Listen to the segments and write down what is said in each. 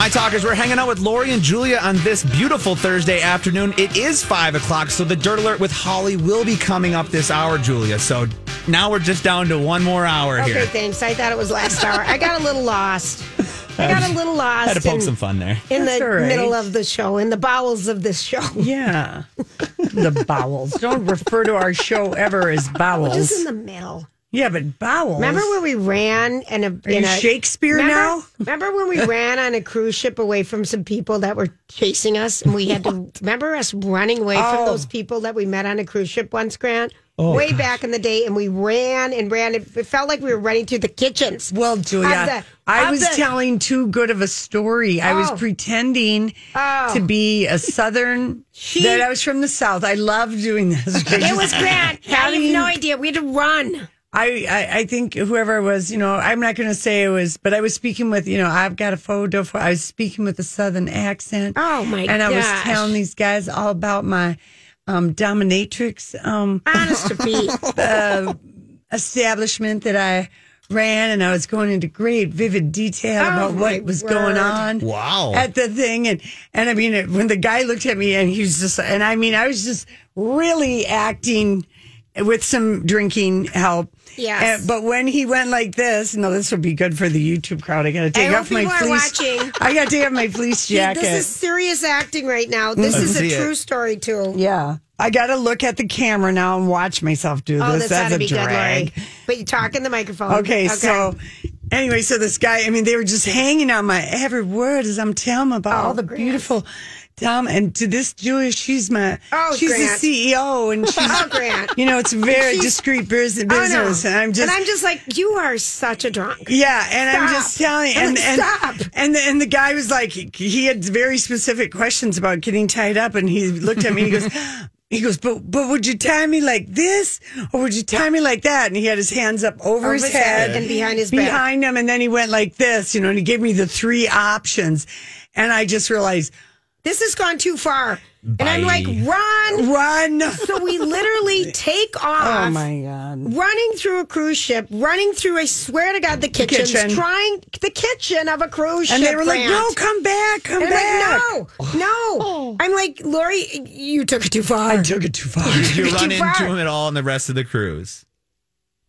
Hi, talkers. We're hanging out with Lori and Julia on this beautiful Thursday afternoon. It is five o'clock, so the Dirt Alert with Holly will be coming up this hour, Julia. So now we're just down to one more hour here. Okay, here. thanks. I thought it was last hour. I got a little lost. I got a little lost. Had to poke in, some fun there. in That's the all right. middle of the show, in the bowels of this show. Yeah. the bowels. Don't refer to our show ever as bowels. Just in the middle. Yeah, but bowels. Remember when we ran in a, Are in you a Shakespeare remember, now? Remember when we ran on a cruise ship away from some people that were chasing us, and we had to remember us running away from Oh. those people that we met on a cruise ship once, Grant. Oh, Way back in the day, and we ran and ran. It, it felt like we were running through the kitchens. Well, Julia, the- I of was the- telling too good of a story. I was Oh. pretending Oh. to be a Southern. That I was from the South. I love doing this. It was Grant. I have no idea. We had to run. I, I, I think whoever it was, you know, I'm not going to say it was, but I was speaking with, you know, I've got a photo for, I was speaking with a Southern accent. Oh, my god. And I was telling these guys all about my um, dominatrix um, Honest to Pete. establishment that I ran, and I was going into great, vivid detail Oh, about what was going on. Wow. At the thing, and and I mean, it- when the guy looked at me, and he was just, and I mean, I was just really acting with some drinking help. Yes. And- but when he went like this, no, this would be good for the YouTube crowd. I got to take hope off my people are fleece. watching. I got to take off my fleece jacket. This is serious acting right now. Mm-hmm. This Let's is see a it. true story too. yeah. I got to look at the camera now and watch myself do Oh, this. this ought That's to a be good, drag. Lori. But you talk in the microphone. Okay, so anyway, so this guy, I mean, they were just hanging on my every word as I'm telling them about Oh, all the Grant. beautiful Tom and to this Julia, she's my Oh, she's Grant. the CEO and oh, she's Oh, Grant. you know, it's very discreet business Oh, no. business. And I'm just and I'm just like, you are such a drunk. yeah, and I'm just telling, and like, and stop. and the, and the guy was like, he had very specific questions about getting tied up, and he looked at me and he goes, he goes, but but would you tie me like this, or would you tie me like that? And he had his hands up over, Over his, his head, head and behind his back. behind him, and then he went like this, you know, and he gave me the three options, and I just realized, This has gone too far. And I'm like, run. run! So we literally take oh off. Oh my god! Running through a cruise ship, running through, I swear to God, the kitchens, kitchen. trying the kitchen of a cruise And ship. they were like, Grant. "No, come back, come And I'm back!" like, no, no. Oh. I'm like, Lori, you took it too far. I took it too far. Did you Too run far. into him at all on the rest of the cruise?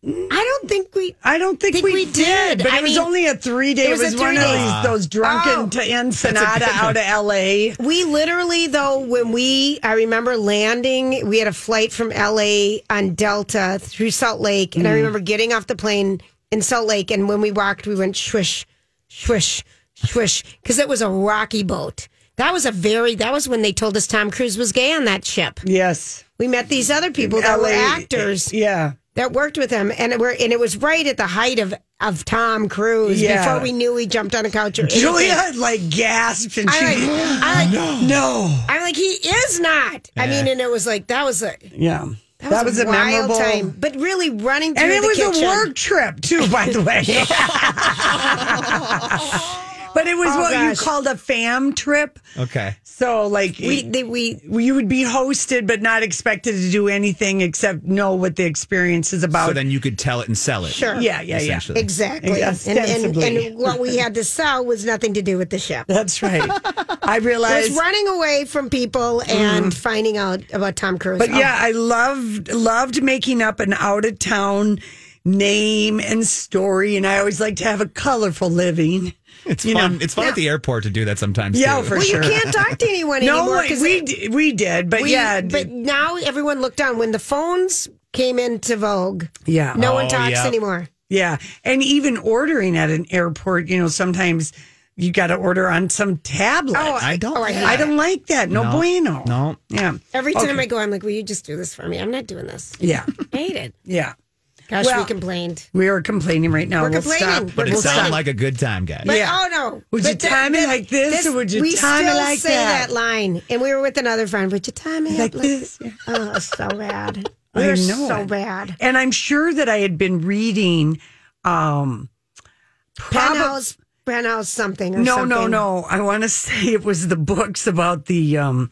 I don't think we. I don't think, Think we, we did, but I it was mean, only a three day. it It was was, a one of these those drunken Oh. to Ensenada out of L.A. We literally, though, when we, I remember landing, we had a flight from LA on Delta through Salt Lake. And I mm. remember getting off the plane in Salt Lake. And when we walked, we went swish, swish, swish, because it was a rocky boat. That was a very, that was when they told us Tom Cruise was gay on that ship. Yes, We met these other people that were actors Yeah, that worked with him. And it, were, and it was right at the height of, of Tom Cruise Yeah. before we knew he jumped on a couch or anything. Julia like gasped and I she. like, I like, no. I'm like, he is not. I mean, and it was like that was a Yeah, that, was, a, memorable wild time. But really running through and it was kitchen. a work trip too, by the way. but it was Oh, what gosh. you called a fam trip. Okay. So like We they, we you would be hosted, but not expected to do anything except know what the experience is about. So then you could tell it and sell it. Sure. yeah, yeah, yeah. exactly and, and and what we had to sell was nothing to do with the ship. It That's right. I realized it was realized. running away from people mm. and finding out about Tom Cruise. But Oh, yeah, I loved loved making up an out of town name and story, and I always like to have a colorful living. It's You fun. know. it's fun at the airport to do that sometimes. Yeah, too. for well, sure. you can't talk to anyone No, anymore because we d- we did, but we- yeah, But now everyone looked down when the phones came into vogue. yeah, No one Oh, talks yeah. anymore. yeah, and even ordering at an airport, you know, sometimes you got to order on some tablet. Oh, I don't. Oh, I I don't like that. No, No. bueno. No. Yeah. Every time Okay. I go, I'm like, will you just do this for me? I'm not doing this. Yeah. I hate it. Yeah. Gosh, Well, we complained. We are complaining right now. We're we'll complaining. stop. But it We'll sounded like a good time, guys. But, Yeah. oh no! Would you But the- time it like this, or would you we time it still like say that? that line, and we were with another friend. Would you time it Like up this? Oh, so bad. I We were know so bad. And I'm sure that I had been reading. um prob- Penthouse, penthouse, something. Or No, something. no, no. I want to say it was the books about the. um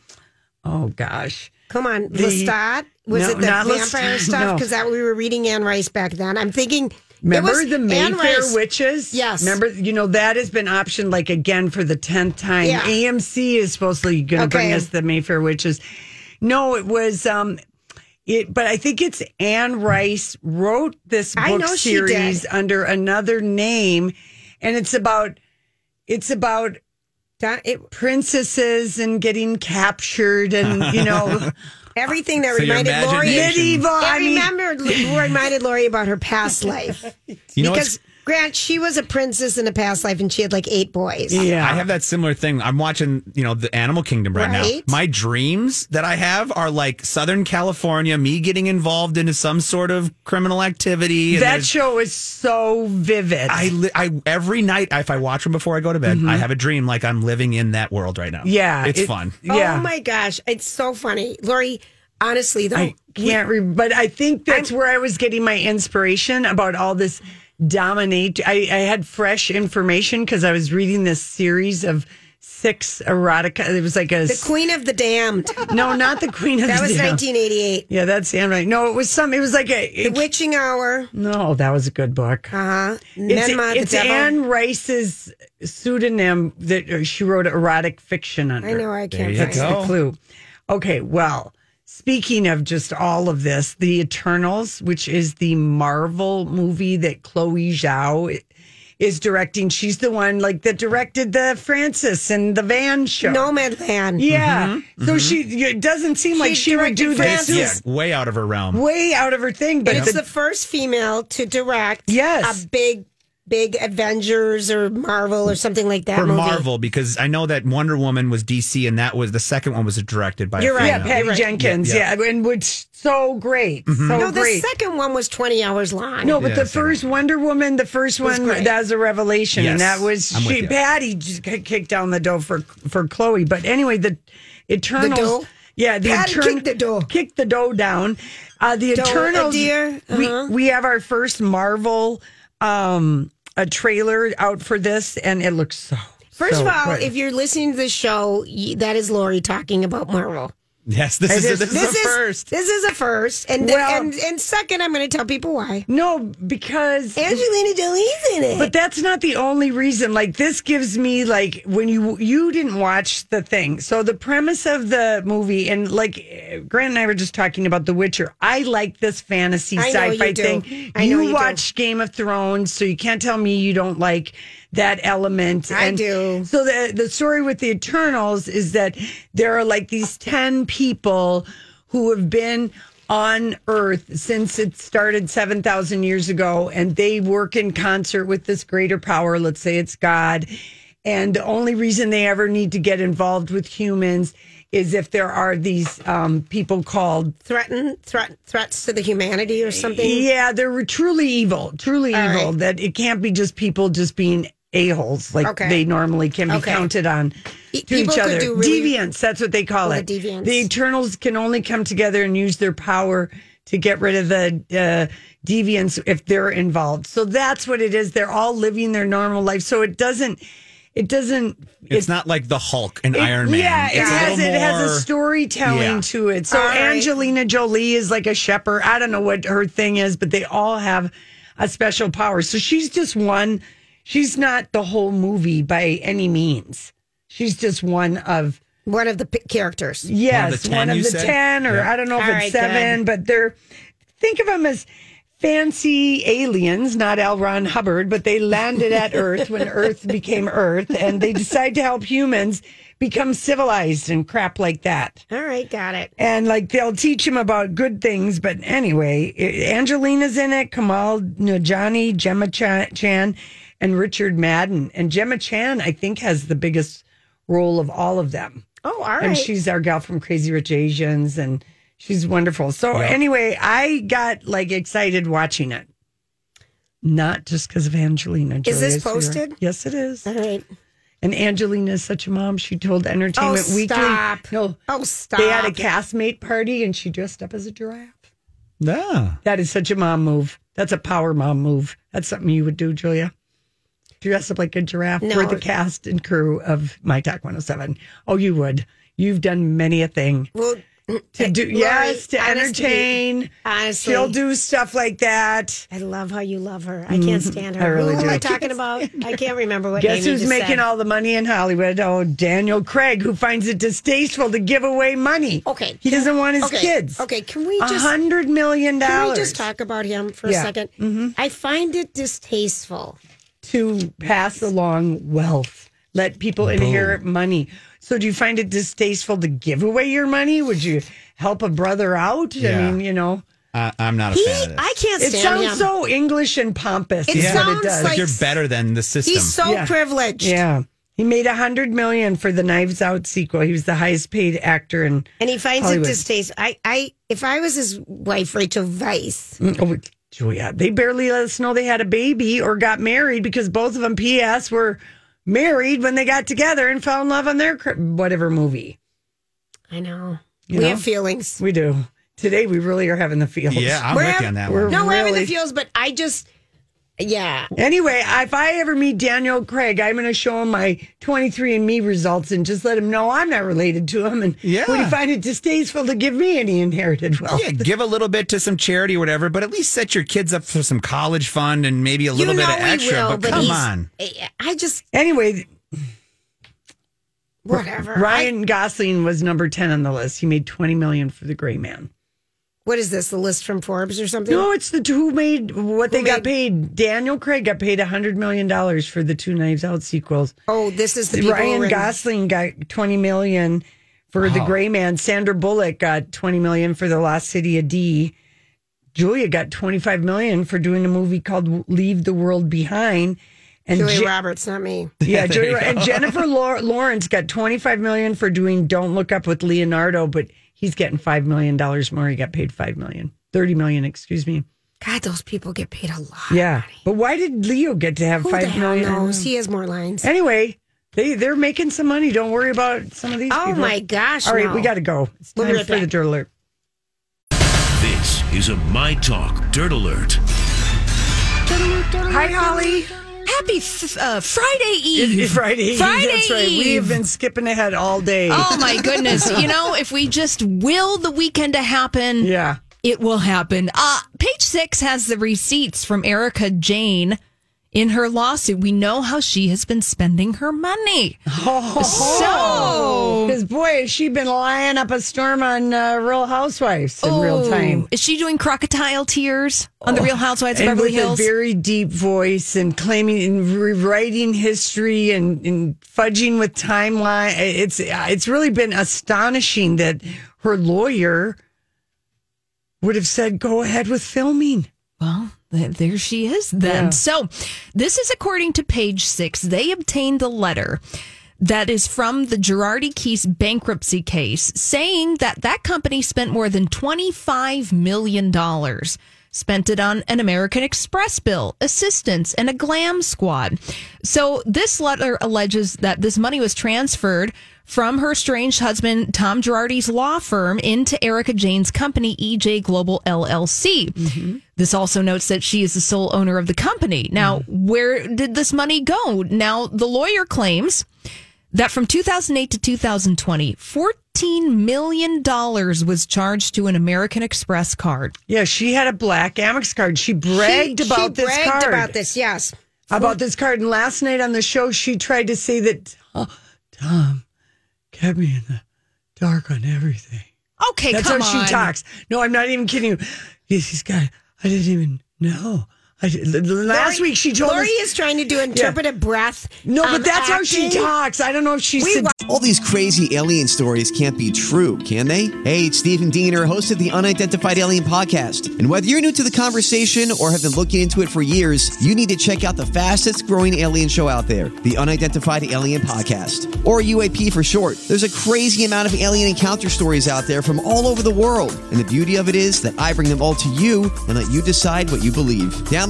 Oh gosh. Come on, The- Lestat. Was No, it the not vampire stuff? no. Because that we were reading Anne Rice back then. I'm thinking. Remember the Mayfair Witches? Yes. Remember, you know, that has been optioned like again for the 10th time. Yeah. AMC is supposedly going to bring us the Mayfair Witches. No, it was, um, it, but I think it's Anne Rice wrote this book series under another name. And it's about, it's about it- princesses and getting captured and, you know, everything that So reminded Lori. medieval. I I mean, remember reminded Lori about her past life. You because what's Grant, she was a princess in a past life, and she had like eight boys. yeah. I have that similar thing. I'm watching, you know, the Animal Kingdom right, Right. now. My dreams that I have are like Southern California, me getting involved into some sort of criminal activity. and that show is so vivid. I, li- I every night if I watch them before I go to bed, I have a dream like I'm living in that world right now. Mm-hmm. yeah. it's it- fun. Yeah. Oh my gosh, it's so funny, Lori. Honestly, though, I can't re- but I think that's where I was getting my inspiration about all this dominate. I, I had fresh information because I was reading this series of six erotica. It was like a the Queen of the Damned. no, not the Queen of the. That was 1988. Yeah, that's Anne right. No, it was some. It was like a. The Witching Hour. no, that was a good book. Uh huh. It's, Menma, the it's Devil. Anne Rice's pseudonym that uh, she wrote erotic fiction under. I know. I can't you find That's go. the clue. Okay, well, speaking of just all of this, The Eternals, which is the Marvel movie that Chloe Zhao is directing. She's the one like that directed the Francis and the Van show. Nomadland. Yeah. Mm-hmm. So mm-hmm. she it doesn't seem like She she would do directed this. Yeah, way out of her realm. Way out of her thing, but And it's the- the first female to direct Yes. a big, big Avengers or Marvel or something like that For movie. Marvel, because I know that Wonder Woman was DC, and that was the second one was directed by. a You're right. yeah. Patty You're right. Jenkins. Yeah, Yeah, and which so great, so No, the second one was 20 hours long. No, but Yeah, the second first Wonder Woman, the first Was one, great. that was a revelation, and that was I'm she. Patty just kicked down the door for for Chloe. But anyway, the Eternals. dough? Yeah, the Patty Etern- kicked the dough. Kicked the dough down. Uh, the Dough, Eternals. dear. Uh-huh. We we have our first Marvel um a trailer out for this, and it looks so. First so of all, good. if you're listening to this show, y- that is Lori talking about Marvel. Yes, this It is, is- this, This is the is first. This is a first, and Well- and and second, I'm going to tell people why. no, because Angelina Jolie's in it. But that's not the only reason. Like this gives me like when you you didn't watch the thing. So the premise of the movie and like Grant and I were just talking about The Witcher. I like this fantasy I know you sci-fi do. thing. I know you do. watch Game of Thrones, so you can't tell me you don't like that element. I do. So the the story with the Eternals is that there are like these 10 people who have been on earth since it started 7,000 years ago and they work in concert with this greater power, let's say it's God. And the only reason they ever need to get involved with humans is if there are these um, people called threaten threat threats to the humanity or something. yeah, they're truly evil, truly All evil. right. That it can't be just people just being a holes like Okay. they normally can be Okay. counted on to people each could other. do really- deviants, that's what they call it. deviants. The Eternals can only come together and use their power to get rid of the uh, deviants if they're involved. So that's what it is. They're all living their normal life. So it doesn't. It doesn't. It's not like the Hulk and It- Iron Man. Yeah, it's it a has little it has a storytelling Yeah. to it. So All right. Angelina Jolie is like a shepherd. I don't know what her thing is, but they all have a special power. So she's just one. She's not the whole movie by any means. She's just one of One of the p- characters. yes, one of you the ten, or Yeah. I don't know if All it's right, seven, but they're think of them as fancy aliens, not L. Ron Hubbard, but they landed at Earth when Earth became Earth, and they decide to help humans become civilized and crap like that. All right, got it. And like they'll teach him about good things, but anyway, Angelina's in it, Kumail Nanjiani, Gemma Chan, and Richard Madden. And Gemma Chan, I think, has the biggest role of all of them. Oh, all right. And she's our gal from Crazy Rich Asians, and she's wonderful. So anyway, I got like excited watching it. not just because of Angelina. Is this sweetheart. posted? Yes, it is. All right. And Angelina is such a mom. She told Entertainment Oh, Weekly. stop. No, Oh, stop. they had a castmate party and she dressed up as a giraffe. Yeah. That is such a mom move. That's a power mom move. That's something you would do, Julia. Dress up like a giraffe No. for the cast and crew of My Talk 107. Oh, you would. You've done many a thing Well, to do. Lori, yes, to honestly- entertain. honestly. she'll do stuff like that. I love how you love her. I can't stand her. Mm-hmm. I really Who am do. I talking about? I can't remember what. Guess Amy who's making said. all the money in Hollywood? Oh, Daniel Craig, who finds it distasteful to give away money. Okay. he doesn't want his okay. kids. Okay, can we a just hundred million can we dollars just talk about him for Yeah. a 2nd I find it distasteful. To pass along wealth, let people inherit money. So, do you find it distasteful to give away your money? Would you help a brother out? Yeah. I mean, you know, I, I'm not a He, fan of this. I can't say. it sounds him. so English and pompous. It is what sounds it does. like- You're better than the system. He's so Yeah. privileged. yeah. He made a hundred million for the Knives Out sequel. He was the highest paid actor in And he finds Hollywood. it distasteful. I, I, if I was his wife, Rachel Weisz, mm, Oh, Julia, they barely let us know they had a baby or got married because both of them, P.S., were married when they got together and fell in love on their cr- whatever movie. I know You we know? have feelings. We do. Today, we really are having the feels. yeah, I'm We're with hav- you on that one. No, we're having the feels, but I just, yeah. Anyway, if I ever meet Daniel Craig, I'm going to show him my 23andMe results and just let him know I'm not related to him. And Yeah. would he find it distasteful to give me any inherited wealth? Yeah, give a little bit to some charity or whatever, but at least set your kids up for some college fund and maybe a little you know bit of extra. will, but come on. I- I just Anyway, whatever. I- Ryan Gosling was number 10 on the list. He made 20 million for The Gray Man. What is this? The list from Forbes or something? No, it's the two who made what they Who got paid. Daniel Craig got paid $100 million for the two Knives Out sequels. Oh, this is the people Ryan who Gosling got 20 million for The Gray Man. Sandra Bullock got 20 million for The Lost City of D. Julia got 25 million for doing a movie called Leave the World Behind. And Julia Je- Roberts, not me. yeah, Julia, and Jennifer Law- Lawrence got 25 million for doing Don't Look Up with Leonardo, but he's getting 5 million dollars more. He got paid 5 million. 30 million, excuse me. God, those people get paid a lot. Yeah. But why did Leo get to have Who the five hell million? knows? He has more lines. Anyway, they they're making some money. Don't worry about some of these. Oh people. my gosh! All right, no. we got to go. It's We'll time right for the dirt alert. This is a My Talk Dirt Alert. Hi, Holly. Happy f- uh, Friday Eve. Friday. Friday That's right. We have been skipping ahead all day. Oh my goodness. You know, if we just will the weekend to happen, Yeah. it will happen. Uh, page six has the receipts from Erika Jayne in her lawsuit. We know how she has been spending her money. Oh, so, Because boy, has she been lying up a storm on uh, Real Housewives in real Oh, time. Is she doing crocodile tears on the Real Housewives of and Beverly with Hills? a very deep voice and claiming and rewriting history and, and fudging with timeline. It's it's really been astonishing that her lawyer would have said, "Go ahead with filming." Well, th- there she is then. Yeah. So, this is according to page six. They obtained a letter that is from the Girardi Keese bankruptcy case saying that that company spent more than $25 million. Spent it on an American Express bill, assistance, and a glam squad. So, this letter alleges that this money was transferred from her estranged husband, Tom Girardi's law firm, into Erika Jayne's company, EJ Global LLC. Mm-hmm. This also notes that she is the sole owner of the company. Now, mm-hmm. where did this money go? Now, the lawyer claims that from 2008 to 2020, $14 million was charged to an American Express card. Yeah, she had a black Amex card. She bragged She- about she this bragged card. about this. Yes. about this card. And last night on the show, she tried to say that oh, Tom kept me in the dark on everything. Okay, That's come how on. she talks. No, I'm not even kidding you. Yes, he's got. I didn't even know. I did, last Lori- week she told Lori us. is trying to do interpretive breath. No, but um, that's how she talks. I don't know if she's. We All these crazy alien stories can't be true, can they? Hey, it's Stephen Diener, host of the Unidentified Alien Podcast. And whether you're new to the conversation or have been looking into it for years, you need to check out the fastest growing alien show out there, the Unidentified Alien Podcast, or UAP for short. There's a crazy amount of alien encounter stories out there from all over the world. And the beauty of it is that I bring them all to you and let you decide what you believe. Download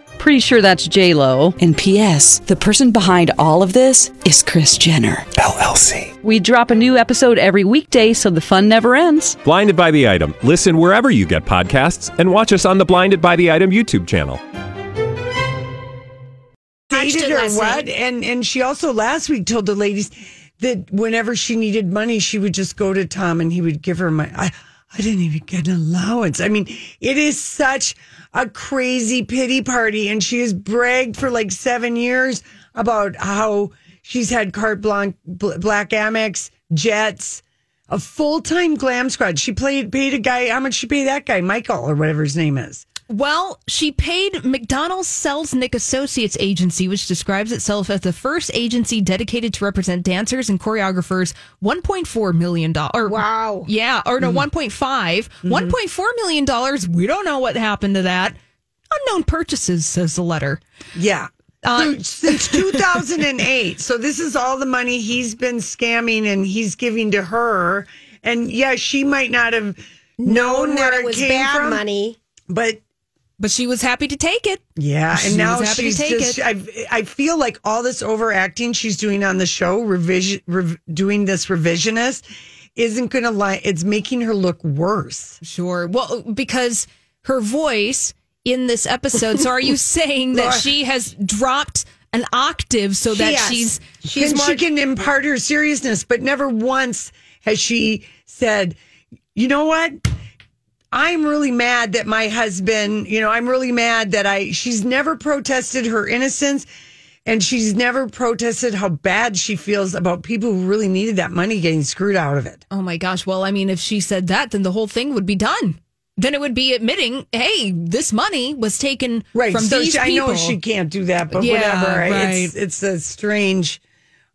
Pretty sure that's J Lo. And P.S. The person behind all of this is Kris Jenner LLC. We drop a new episode every weekday, so the fun never ends. Blinded by the item. Listen wherever you get podcasts, and watch us on the Blinded by the Item YouTube channel. Watched dated it her what? And and she also last week told the ladies that whenever she needed money, she would just go to Tom and he would give her my. I I didn't even get an allowance. I mean, it is such a crazy pity party, and she has bragged for like seven years about how she's had carte blanche, black Amex, jets. A full time glam squad. She played paid a guy. How much she pay that guy, Michael or whatever his name is? Well, she paid McDonald's Selznick Associates Agency, which describes itself as the first agency dedicated to represent dancers and choreographers, $1.4 million. Wow. Yeah, or no, 1.5. $1.4 million. We don't know what happened to that. Unknown purchases, says the letter. Yeah. Uh, So, since 2008. So this is all the money he's been scamming and he's giving to her. And yeah, she might not have known Known where that it it was came bad from, money. but But she was happy to take it. yeah, She and now was happy to she's take just. it. I I feel like all this overacting she's doing on the show, revision, rev, doing this revisionist, isn't going to lie. It's making her look worse. Sure. Well, because her voice in this episode. So are you saying that she has dropped an octave so that has. she's She's and more she can impart her seriousness, but never once has she said, "You know what? I'm really mad that my husband. You know, I'm really mad that I." She's never protested her innocence, and she's never protested how bad she feels about people who really needed that money getting screwed out of it. Oh my gosh. Well, I mean, if she said that, then the whole thing would be done. Then it would be admitting, hey, this money was taken Right. from so these she, I people. know she can't do that, but Yeah, whatever. right. It's it's a strange.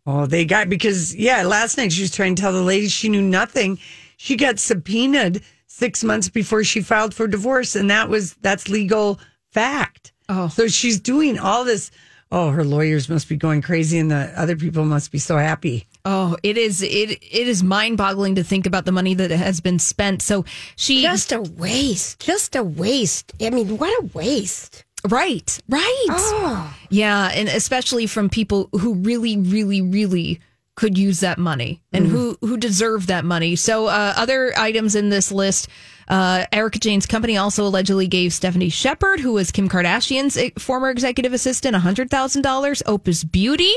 Oh, they got because yeah, last night she was trying to tell the lady she knew nothing. She got subpoenaed six months before she filed for divorce, and that was that's legal fact. Oh. so she's doing all this. Oh, her lawyers must be going crazy, and the other people must be so happy. Oh, it is it it is mind boggling to think about the money that has been spent. So she just a waste. Just a waste. I mean, what a waste. right, right, Oh. yeah, and especially from people who really, really, really could use that money and who who deserve that money. So uh, other items in this list. Uh, Erika Jayne's company also allegedly gave Stephanie Shepherd, who was Kim Kardashian's former executive assistant, $100,000. Opus Beauty,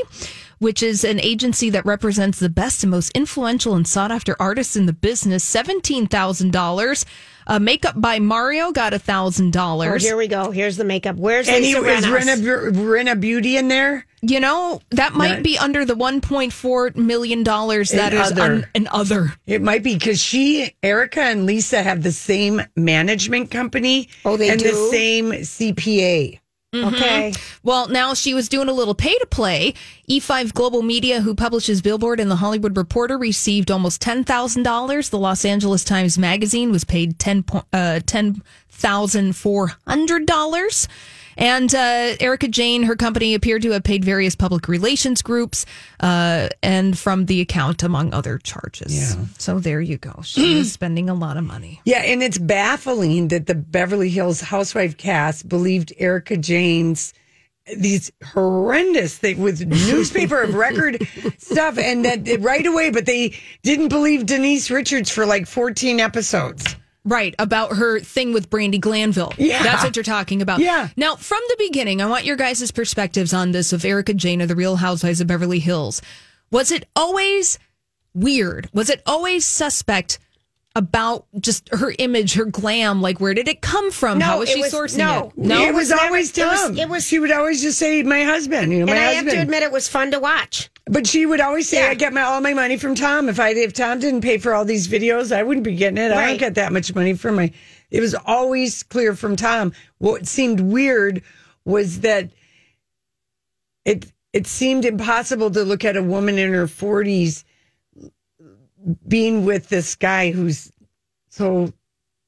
which is an agency that represents the best and most influential and sought after artists in the business, $17,000. Uh, makeup by Mario got a $1,000. here we go. Here's the makeup. Where's And he Lisa is Rinna, Rinna Beauty in there. You know, that might Nuts. be under the $1.4 million that In is other. un- an other. It might be because she, Erika, and Lisa have the same management company. Oh, they and do? the same CPA. Okay. Well, now she was doing a little pay to play. E5 Global Media, who publishes Billboard and The Hollywood Reporter, received almost $10,000. The Los Angeles Times Magazine was paid 10, po- uh, $10,400. And uh, Erika Jayne, her company, appeared to have paid various public relations groups uh, and from the account, among other charges. Yeah. So there you go. She is spending a lot of money. Yeah, and it's baffling that the Beverly Hills housewife cast believed Erika Jayne's these horrendous thing with newspaper of record stuff and that right away, but they didn't believe Denise Richards for like 14 episodes. Right, about her thing with Brandi Glanville. Yeah. That's what you're talking about. Yeah. Now, from the beginning, I want your guys' perspectives on this of Erika Jayne of the Real Housewives of Beverly Hills. Was it always weird? Was it always suspect about just her image, her glam? Like, where did it come from? No, How was she was- sourcing no. it? No, it was, never- always it was- it was- she would always just say, "My husband," you know, my And I have to admit, it was fun to watch. But she would always say, Yeah. "I get my all my money from Tom. If I if Tom didn't pay for all these videos, I wouldn't be getting it. I don't get that much money for my." It was always clear from Tom. What seemed weird was that it it seemed impossible to look at a woman in her forties being with this guy who's so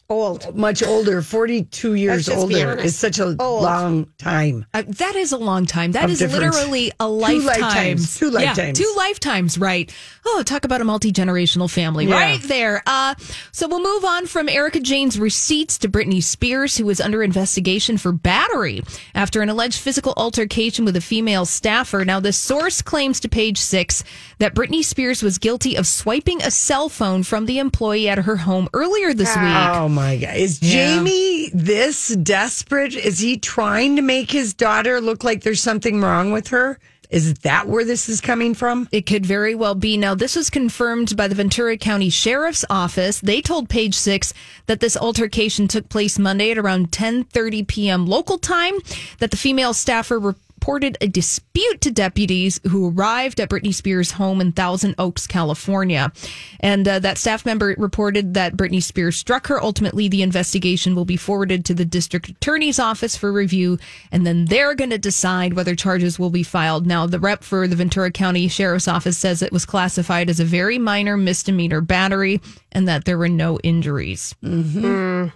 Old. much older, 42 years older, honest. is such a Old. long time. Uh, that is a long time. That Of is difference. literally a Two lifetime. lifetimes. Two Yeah, lifetimes. two lifetimes, right? Oh, talk about a multi generational family, Yeah. right there. Uh, so we'll move on from Erika Jayne's receipts to Britney Spears, who is under investigation for battery after an alleged physical altercation with a female staffer. Now, the source claims to Page Six that Britney Spears was guilty of swiping a cell phone from the employee at her home earlier this week. Oh my God. Is Yeah. Jamie this desperate? Is he trying to make his daughter look like there's something wrong with her? Is that where this is coming from? It could very well be. Now, this was confirmed by the Ventura County Sheriff's Office. They told Page Six that this altercation took place Monday at around 10:30 p.m. local time. That the female staffer reported a dispute to deputies who arrived at Britney Spears' home in Thousand Oaks, California, and uh, that staff member reported that Britney Spears struck her. Ultimately, the investigation will be forwarded to the district attorney's office for review, and then they're going to decide whether charges will be filed. Now, the rep for the Ventura County Sheriff's Office says it was classified as a very minor misdemeanor battery and that there were no injuries. Mm-hmm.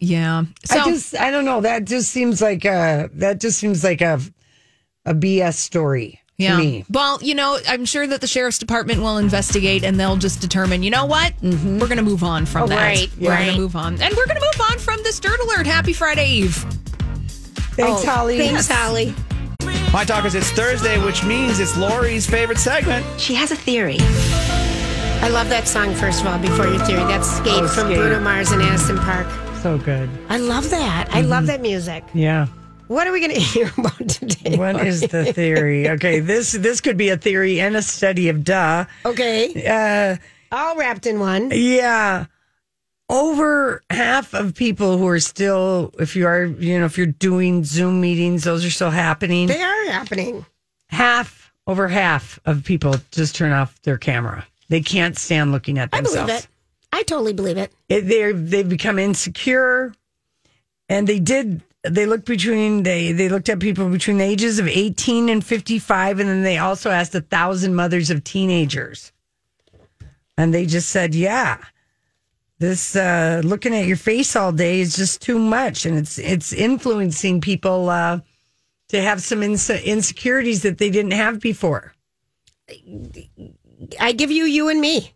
Yeah. So, I just I don't know. That just seems like a that just seems like a a BS story yeah. to me. Well, you know, I'm sure that the sheriff's department will investigate and they'll just determine, you know what? We're going to move on from Oh, that. right, We're going to move on. And we're going to move on from this dirt alert. Happy Friday Eve. Thanks, Oh, Holly. Thanks, Holly. My Talkers, it's Thursday, which means it's Lori's favorite segment. She has a theory. I love that song, first of all, before your theory. That's Skate Oh, from Skate. Bruno Mars and Anderson .Paak. So good. I love that. I Mm-hmm. love that music. Yeah. What are we going to hear about today? What is the theory? Okay, this this could be a theory and a study of duh. Okay. Uh All wrapped in one. Yeah. Over half of people who are still, if you are, you know, if you're doing Zoom meetings, those are still happening. They are happening. half, over half of people just turn off their camera. They can't stand looking at I themselves. believe it. I totally believe it. It, they're they've become insecure, and they did. They looked between they they looked at people between the ages of eighteen and fifty five, and then they also asked a thousand mothers of teenagers, and they just said, "Yeah, this uh, looking at your face all day is just too much, and it's it's influencing people uh, to have some inse- insecurities that they didn't have before." I give you you and me.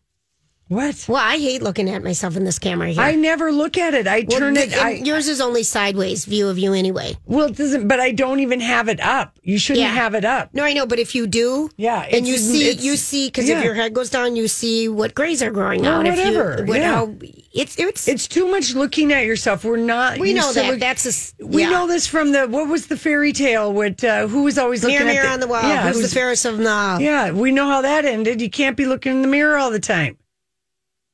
What? Well, I hate looking at myself in this camera here. I never look at it. I Well, turn the- it. I, yours is only sideways view of you anyway. Well, it doesn't, but I don't even have it up. You shouldn't Yeah. have it up. No, I know, but if you do, Yeah, and you see, you see, because yeah. if your head goes down, you see what grays are growing Or out. whatever, If you, what, yeah. how, it's it's It's too much looking at yourself. We're not. we know that. look- That's a we yeah. know this from the what was the fairy tale? With uh, who was always looking mirror, at mirror on the wall. Yeah, Who's who's- the fairest of them all? Yeah, we know how that ended. You can't be looking in the mirror all the time.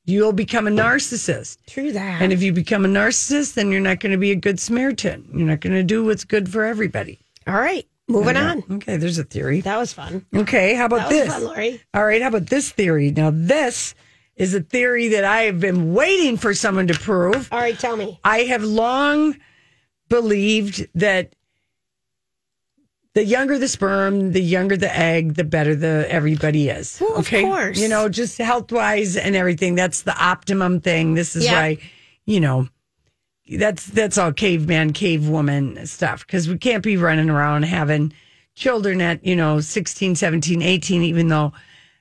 You'll become a narcissist. True that. And if you become a narcissist, then you're not going to be a good Samaritan. You're not going to do what's good for everybody. all right, moving on. Okay, there's a theory. That was fun. Okay, how about That was this? fun, Lori. All right, how about this theory? Now, this is a theory that I have been waiting for someone to prove. All right, tell me. I have long believed that the younger the sperm, the younger the egg, the better the everybody is. Well, of course. You know, just health wise and everything. That's the optimum thing. This is Yeah. why, you know, that's that's all caveman, cavewoman stuff. Because we can't be running around having children at, you know, 16, 17, 18, even though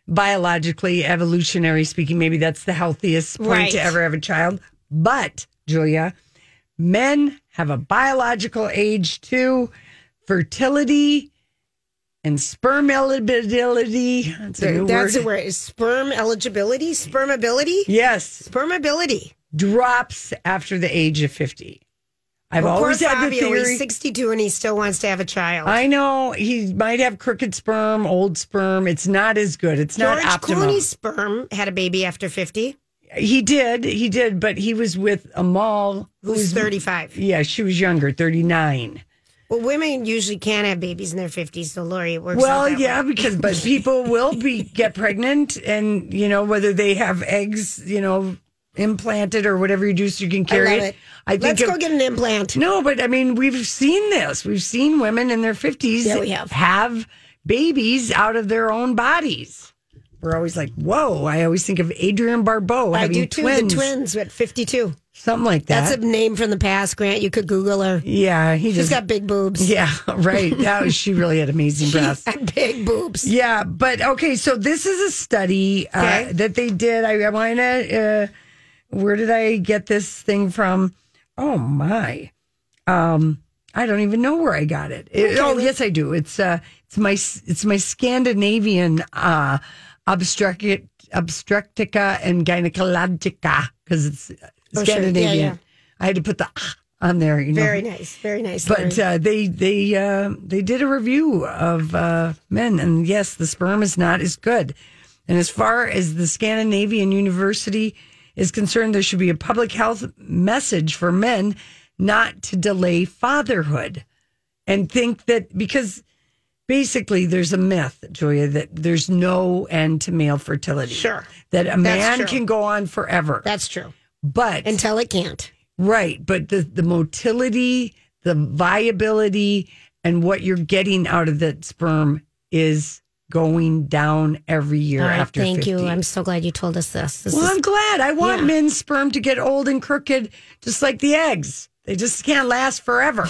biologically, evolutionary speaking, maybe that's the healthiest point Right. to ever have a child. But, Julia, men have a biological age too. Fertility and sperm eligibility. That's a new That's word. the word. Sperm eligibility, spermability, Yes, spermability. drops after the age of 50. I've always had the Fabio, theory. He's 62 and he still wants to have a child. I know he might have crooked sperm, old sperm. It's not as good. It's George not optimum. Clooney's sperm had a baby after 50. He did, he did, but he was with Amal, Who's 35? Yeah, she was younger, 39. Well, women usually can't have babies in their 50s, so Lori, it works out Well, yeah, way. because but people will be get pregnant, and you know whether they have eggs, you know, implanted or whatever you do, so you can I carry love it. it. I think Let's if- go get an implant. No, but I mean, we've seen this. We've seen women in their fifties Yeah, have. have babies out of their own bodies. we're always like, whoa. I always think of Adrienne Barbeau I do too. twins, The twins at 52. Something like that. That's a name from the past, Grant. You could Google her. yeah, he She's just got big boobs. yeah, right. That was, she really had amazing breasts. Big boobs. Yeah, but okay, so this is a study uh, Okay. that they did. I, I want to. Uh, where did I get this thing from? Oh my, um, I don't even know where I got it. It- oh yes, I do. It's uh, it's my it's my Scandinavian uh, obstruct obstructica and gynecologica because it's Oh, sure. Yeah, Scandinavian. yeah. I had to put the ah on there. You know, Very nice. Very nice. but uh, they they uh, they did a review of uh, men, and yes, the sperm is not as good. And as far as the Scandinavian University is concerned, there should be a public health message for men not to delay fatherhood, and think that because basically there's a myth, Julia, that there's no end to male fertility. Sure. that a man can go on forever. That's true. But Until it can't. Right, but the the motility, the viability, and what you're getting out of that sperm is going down every year right, after. thank 50. you. I'm so glad you told us this. this well, is- I'm glad. I want Yeah. men's sperm to get old and crooked, just like the eggs. They just can't last forever.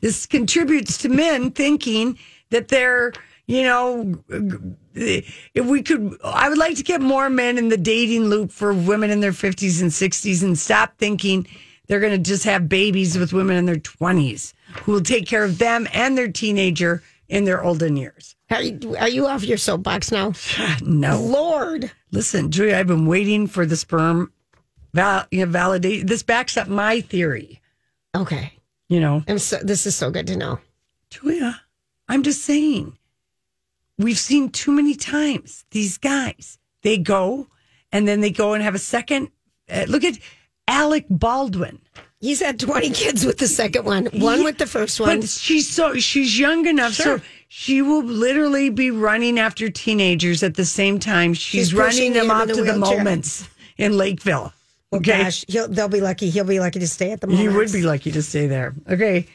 this contributes to men thinking that they're, you know, if we could, I would like to get more men in the dating loop for women in their 50s and 60s and stop thinking they're going to just have babies with women in their 20s who will take care of them and their teenager in their olden years. are, you, are you off your soapbox now? No. Lord. Listen, Julia, I've been waiting for the sperm val- you know, validate. This backs up my theory. Okay. You know, so, this is so good to know. Julia, I'm just saying, we've seen too many times these guys. They go and then they go and have a second. Uh, look at Alec Baldwin. He's had 20 kids with the second one, one with the first one. But she's so she's young enough, Sure. so she will literally be running after teenagers at the same time. She's, She's running them off a to the moments in Lakeville. Okay, Gosh, he'll, they'll be lucky. He'll be lucky to stay at the moment. He would be lucky to stay there. Okay.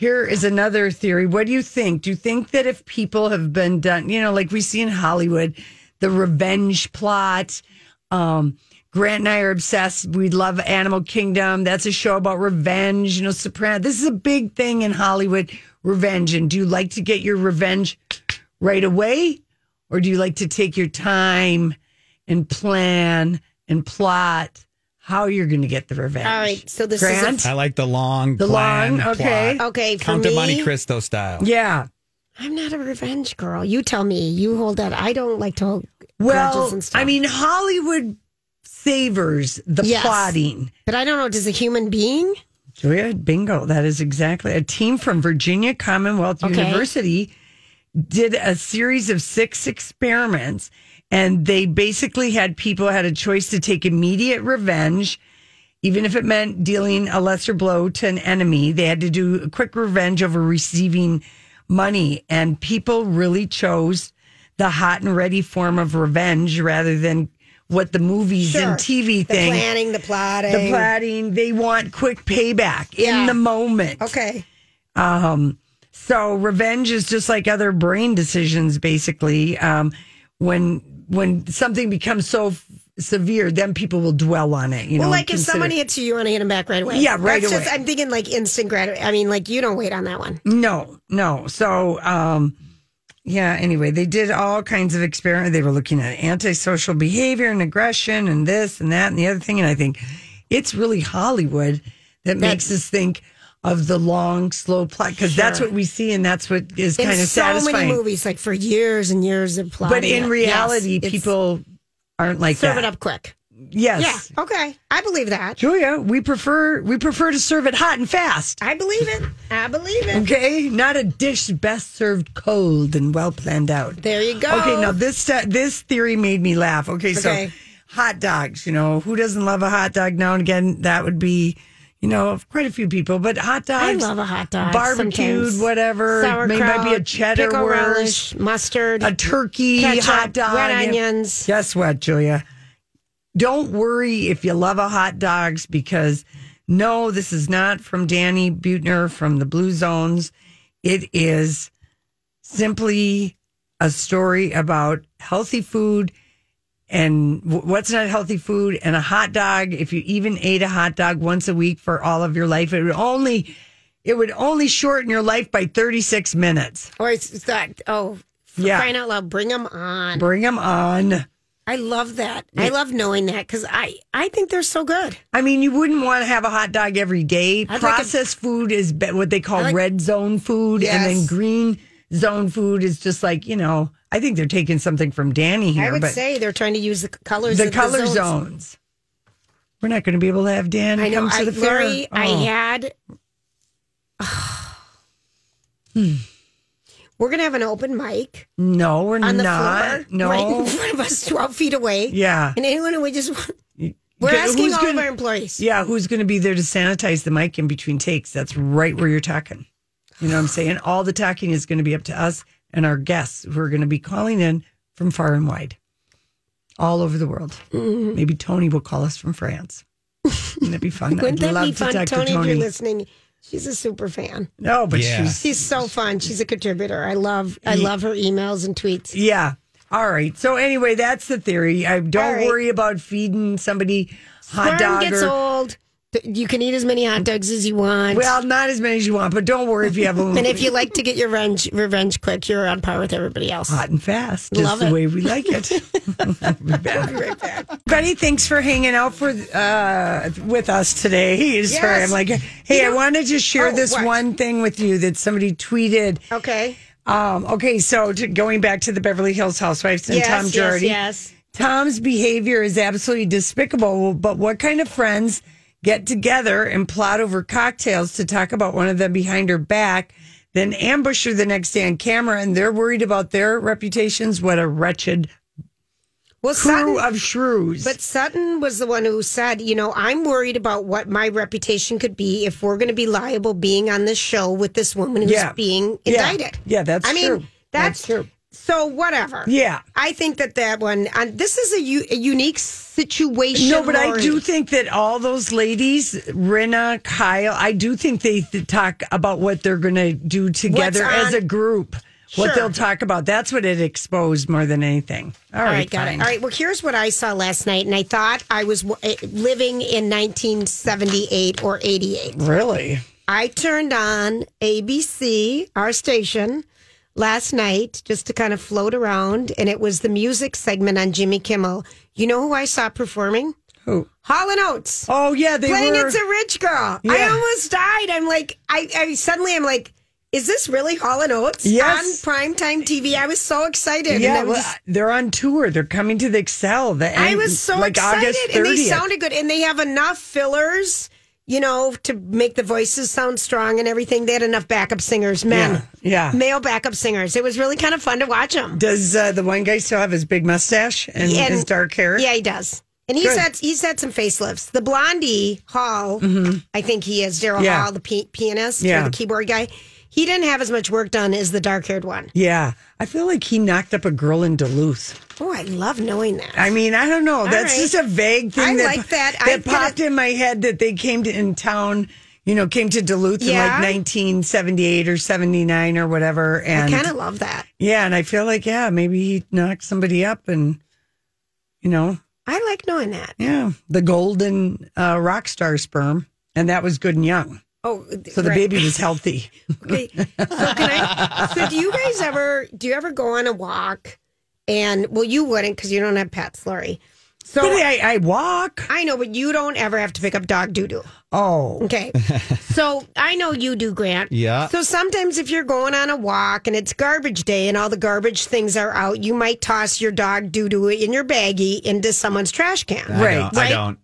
Here is another theory. What do you think? Do you think that if people have been done, you know, like we see in Hollywood, the revenge plot, um, Grant and I are obsessed. We love Animal Kingdom. That's a show about revenge, you know, Soprano. This is a big thing in Hollywood, revenge. And do you like to get your revenge right away? Or do you like to take your time and plan and plot how you're going to get the revenge? All right. So this Grant? is. A, I like the long, The plan, long, okay. plot. okay. For Count me, of Monte Cristo style. Yeah. I'm not a revenge girl. You tell me. You hold that. I don't like to hold Well, and stuff. I mean, Hollywood savors the Yes. plotting. but I don't know. Does a human being? Julia, bingo. That is exactly a team from Virginia Commonwealth Okay. University did a series of six experiments, and they basically had people had a choice to take immediate revenge, even if it meant dealing a lesser blow to an enemy. They had to do a quick revenge over receiving money, and people really chose the hot and ready form of revenge rather than what the movies Sure. and TV thing. The planning, the plotting. The plotting, they want quick payback Yeah. in the moment. Okay. Um, so revenge is just like other brain decisions, basically. Um, when when something becomes so f- severe, then people will dwell on it. You know, well, like if consider- somebody hits you, you want to hit him back right away. Yeah, right That's away. Just, I'm thinking like instant grat. I mean, like you don't wait on that one. No, no. So, um, yeah, anyway, they did all kinds of experiments. They were looking at antisocial behavior and aggression and this and that and the other thing. And I think it's really Hollywood that makes us think of the long, slow plot because that's what we see and that's what is In kind of so satisfying. many movies, like for years and years of plotting. but in it. reality, Yes, people aren't like serve that. it up quick. Yes. Yeah. Okay. I believe that. Julia, we prefer we prefer to serve it hot and fast. I believe it. I believe it. Okay, not a dish best served cold and well planned out. There you go. Okay, now this uh, this theory made me laugh. Okay, so hot dogs. You know, who doesn't love a hot dog now and again? That would be, you know, quite a few people. But hot dogs. I love a hot dog. barbecued, sometimes. whatever. Sauerkraut, Maybe might be a cheddar relish, mustard, a turkey ketchup, hot dog, red onions. Guess what, Julia? Don't worry if you love a hot dogs because no, this is not from Danny Buettner from the Blue Zones. It is simply a story about healthy food and what's not healthy food and a hot dog. If you even ate a hot dog once a week for all of your life, it would only it would only shorten your life by 36 minutes. Or it's, that, oh, Yeah. crying out loud, bring them on. Bring them on. I love that. I love knowing that because I, I think they're so good. I mean, you wouldn't want to have a hot dog every day. I'd like a- Processed food is what they call like- red zone food, and then green zone food is just like you know. I think they're taking something from Danny here, I would but say they're trying to use the colors. the color zones. zones. We're not going to be able to have Dan I know. come to I, the fair. Lori, I Oh. had. Hmm. We're gonna have an open mic no, we're on the not. floor, no, right in front of us, twelve feet away. yeah. and anyone who would just. We're asking who's all gonna- of our employees. Yeah, who's going to be there to sanitize the mic in between takes? That's right where you're talking. You know what I'm saying? All the talking is going to be up to us and our guests who are going to be calling in from far and wide, all over the world. Mm-hmm. Maybe Tony will call us from France. Wouldn't that be fun? Wouldn't I'd that love be to fun, talk to Tony? If you're listening, she's a super fan. No, but Yeah. she's She's so fun. She's a contributor. I love. I love her emails and tweets. yeah. All right. So anyway, that's the theory. I don't All right. worry about feeding somebody hot Sperm dog gets or old. You can eat as many hot dogs as you want. well, not as many as you want, but don't worry if you have a and if you like to get your revenge, revenge quick, you're on par with everybody else. hot and fast, just Love the it. way we like it. We'll be right back. Betty, thanks for hanging out for uh, with us today. Sorry. I'm like, hey, I wanted to share Oh, this what? one thing with you that somebody tweeted. Okay. Um, okay, so to, going back to the Beverly Hills Housewives and yes, Tom yes, Girardi. yes. Tom's behavior is absolutely despicable, but what kind of friends get together and plot over cocktails to talk about one of them behind her back, then ambush her the next day on camera, and they're worried about their reputations? What a wretched Well, crew Sutton, of shrews. but Sutton was the one who said, you know, I'm worried about what my reputation could be if we're going to be liable being on this show with this woman who's Yeah. being indicted. Yeah, that's I mean. That's, That's true. So whatever. Yeah. I think that that one. And this is a, u- a unique situation. no, but I do think that all those ladies, Rinna, Kyle, I do think they th- talk about what they're going to do together What's as a group. What they'll talk about. That's what it exposed more than anything. All All right, right, got it. All right, well, here's what I saw last night, and I thought I was uh, living in 1978 or 88. Really? I turned on ABC, our station, last night just to kind of float around, and it was the music segment on Jimmy Kimmel. You know who I saw performing? Who? Hall and Oates. Oh yeah, they playing were. "It's a Rich Girl." I almost died. I'm like, I, I suddenly I'm like, is this really Hall and Oates Yes. on primetime TV? I was so excited. yeah, well, just- they're on tour. They're coming to the Xcel. The I was so like excited, and they sounded good, and they have enough fillers, you know, to make the voices sound strong and everything. They had enough backup singers, men, Yeah, yeah. male backup singers. It was really kind of fun to watch them. Does uh, the one guy still have his big mustache and, And- his dark hair? Yeah, he does. And he's Good. had he's had some facelifts. The blondie Hall, I think he is Daryl Mm-hmm. Yeah. Hall, the pi- pianist Yeah. or the keyboard guy. He didn't have as much work done as the dark haired one. Yeah. I feel like he knocked up a girl in Duluth. Oh, I love knowing that. I mean, I don't know. That's right. just a vague thing I that, like that. that gonna- popped in my head that they came to in town, you know, came to Duluth in like 1978 or 79 or whatever. And I kind of love that. yeah, and I feel like, yeah, maybe he knocked somebody up and, you know, I like knowing that. yeah, the golden uh, rock star sperm. And that was good and young. Oh, So the right. baby was healthy. Okay. So can I? So do you guys ever? Do you ever go on a walk? And well, you wouldn't because you don't have pets, Lori. So But I, I walk. I know, but you don't ever have to pick up dog doo doo. Oh, Okay. so I know you do, Grant. Yeah. So sometimes if you're going on a walk and it's garbage day and all the garbage things are out, you might toss your dog doo doo in your baggie into someone's trash can. I Right. don't- I Right. don't.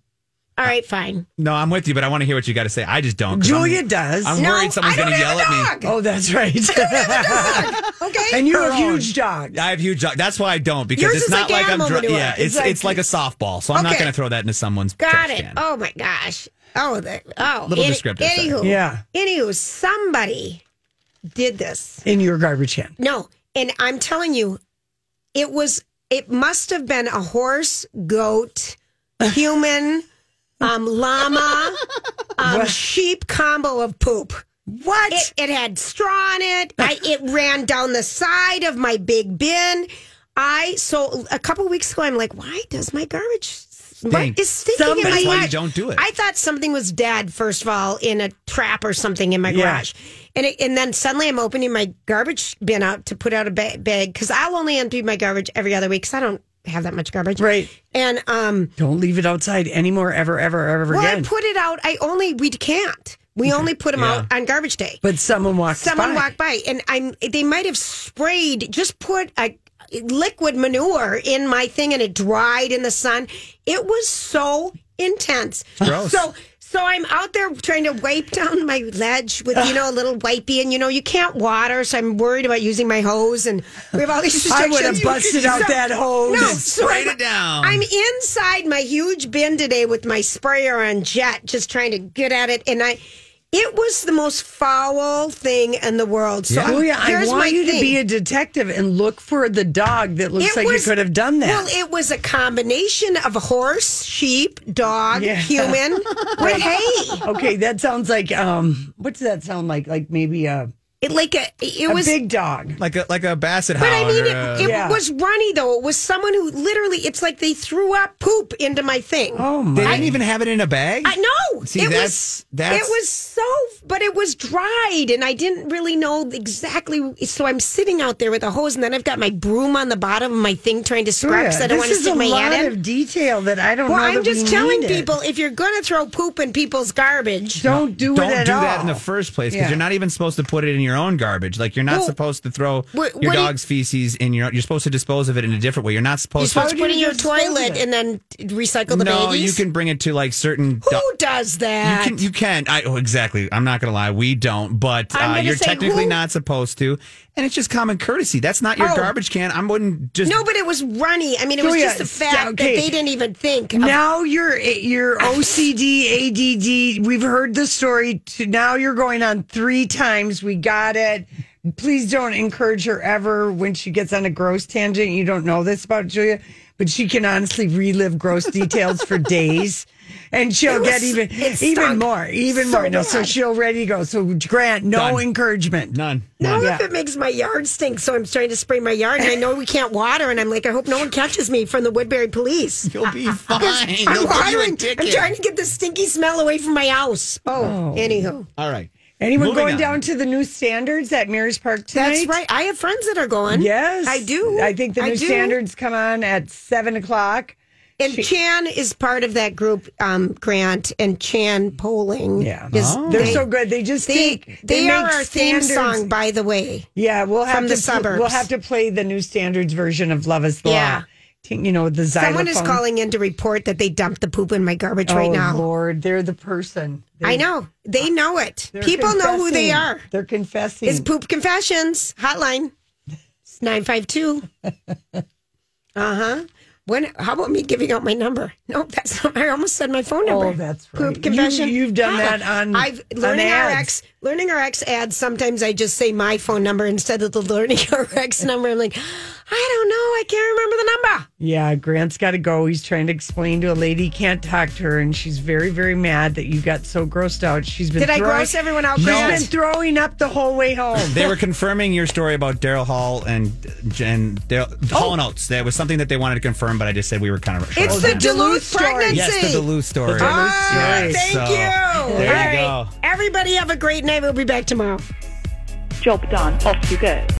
All right, uh, fine. No, I'm with you, but I want to hear what you got to say. I just don't. 'cause I'm- Julia does. I'm No, worried someone's going to yell at me. oh, that's right. Okay. and you Her have own. huge dogs. I have huge. dog- That's why I don't because Yours it's is not like like, I'm. animal Dr- yeah, It's it's like- it's like a softball, so I'm not going to throw that into someone's Got it. can. Oh my gosh. Oh, the, oh. Little any- descriptive, sorry. Anywho, Yeah. Anywho, somebody did this. in your garbage can. No, and I'm telling you, it was. It must have been a horse, goat, human, um, llama, um, sheep combo of poop. What? It, it had straw in it. I, it ran down the side of my big bin. I so a couple weeks ago, I'm like, why does my garbage what is stinking in my That's why you garage? don't do it. I thought something was dead. First of all, in a trap or something in my Yeah. garage, and it, and then suddenly I'm opening my garbage bin out to put out a ba- bag because I'll only empty my garbage every other week because I don't have that much garbage. Right. And um, Don't leave it outside anymore, ever, ever, ever well, again. I put it out. I only we can't. We only put them Yeah. out on garbage day. but someone walks Someone by. walked by, and I'm. They might have sprayed. Just put a liquid manure in my thing, and it dried in the sun. It was so intense. gross. So. So I'm out there trying to wipe down my ledge with you know a little wipey, and you know you can't water, so I'm worried about using my hose, and we have all these I restrictions. would have busted out that hose. No, so sprayed I'm- it down. I'm inside my huge bin today with my sprayer on jet, just trying to get at it, and I. It was the most foul thing in the world. So yeah, I here's my want you to be a detective and look for the dog that looks like was- you could have done that. Well, it was a combination of a horse, sheep, dog, Yeah. human with hay. okay, that sounds like um, what does that sound like? Like maybe a It like a it a was big dog. like a like a basset hound. But I mean, it, a- it Yeah. was runny though. It was someone who literally, it's like they threw up poop into my thing. Oh they my! didn't even have it in a bag. I know. See, it that's- was, that's- It was so, but it was dried, and I didn't really know exactly. So I'm sitting out there with a hose, and then I've got my broom on the bottom of my thing trying to scrub because I don't this want to is stick a my lot head in. of detail that I don't Well, know. I'm that just we telling needed. people if you're going to throw poop in people's garbage, don't do it. Don't it at do all. that in the first place because Yeah. you're not even supposed to put it in your own garbage. Like you're not Well, supposed to throw what- your what do you- dog's feces in your. You're supposed to dispose of it in a different way. You're not you're supposed supposed to. to put it in your toilet and then recycle the no, babies. you can bring it to like certain. Who do- does You that? can, you can. I, oh, exactly. I'm not going to lie. We don't, but uh, you're say technically who- not supposed to. And it's just common courtesy. That's not your Oh. garbage can. I wouldn't just. no, but it was runny. I mean, it was just the fact okay. that they didn't even think. Of, Now you're eh, you're OCD, ADD. We've heard the story. To, now you're going on three times. We got it. Please don't encourage her ever when she gets on a gross tangent. You don't know this about Julia, but she can honestly relive gross details for days. And she'll It get even even more, even so more. No, so she'll ready to go. So Grant, no Done. encouragement. None. Now Yeah. if it makes my yard stink, so I'm trying to spray my yard, and I know we can't water, and I'm like, I hope no one catches me from the Woodbury police. You'll be fine. I'm They'll you watering. I'm trying to get the stinky smell away from my house. Oh. oh, anywho, All right. Anyone Moving going on. down to the new standards at Mears Park tonight? that's right. I have friends that are going. Yes, I do. I think the I new do. standards come on at seven o'clock. And Chan is part of that group, um, Grant and Chan Poling. Yeah, is, they're they- so good. They just They take. they, are make our theme song, by the way. Yeah, we'll have from to the suburbs. We'll have to play the new standards version of "Love Is the Yeah. Law." T- You know the xylophone. Someone is calling in to report that they dumped the poop in my garbage Oh right now. Lord, they're the person. I know. They know it. People know who they are. They're confessing. It's Poop Confessions hotline. It's 952. Uh huh. When? How about me giving out my number? No, that's not. I almost said my phone number. Oh, that's right. Poop confession. You- you've done that on- I've on learning ads. RX. Learning RX ads. Sometimes I just say my phone number instead of the Learning RX number. I'm like, I don't know. I can't remember the number. Yeah, Grant's got to go. He's trying to explain to a lady he can't talk to her, and she's very, very mad that you got so grossed out. She's been Did I throwing- gross everyone out, She's Grant? been throwing up the whole way home. They were confirming your story about Daryl Hall and and Daryl, Hall and Oates. There was something that they wanted to confirm, but I just said we were kind of. It's on the. Duluth story. pregnancy. Yes, the Duluth story. Ah, Yes, thank so, you. There All you right. go. Everybody have a great night. We'll be back tomorrow. Job done. Off you go.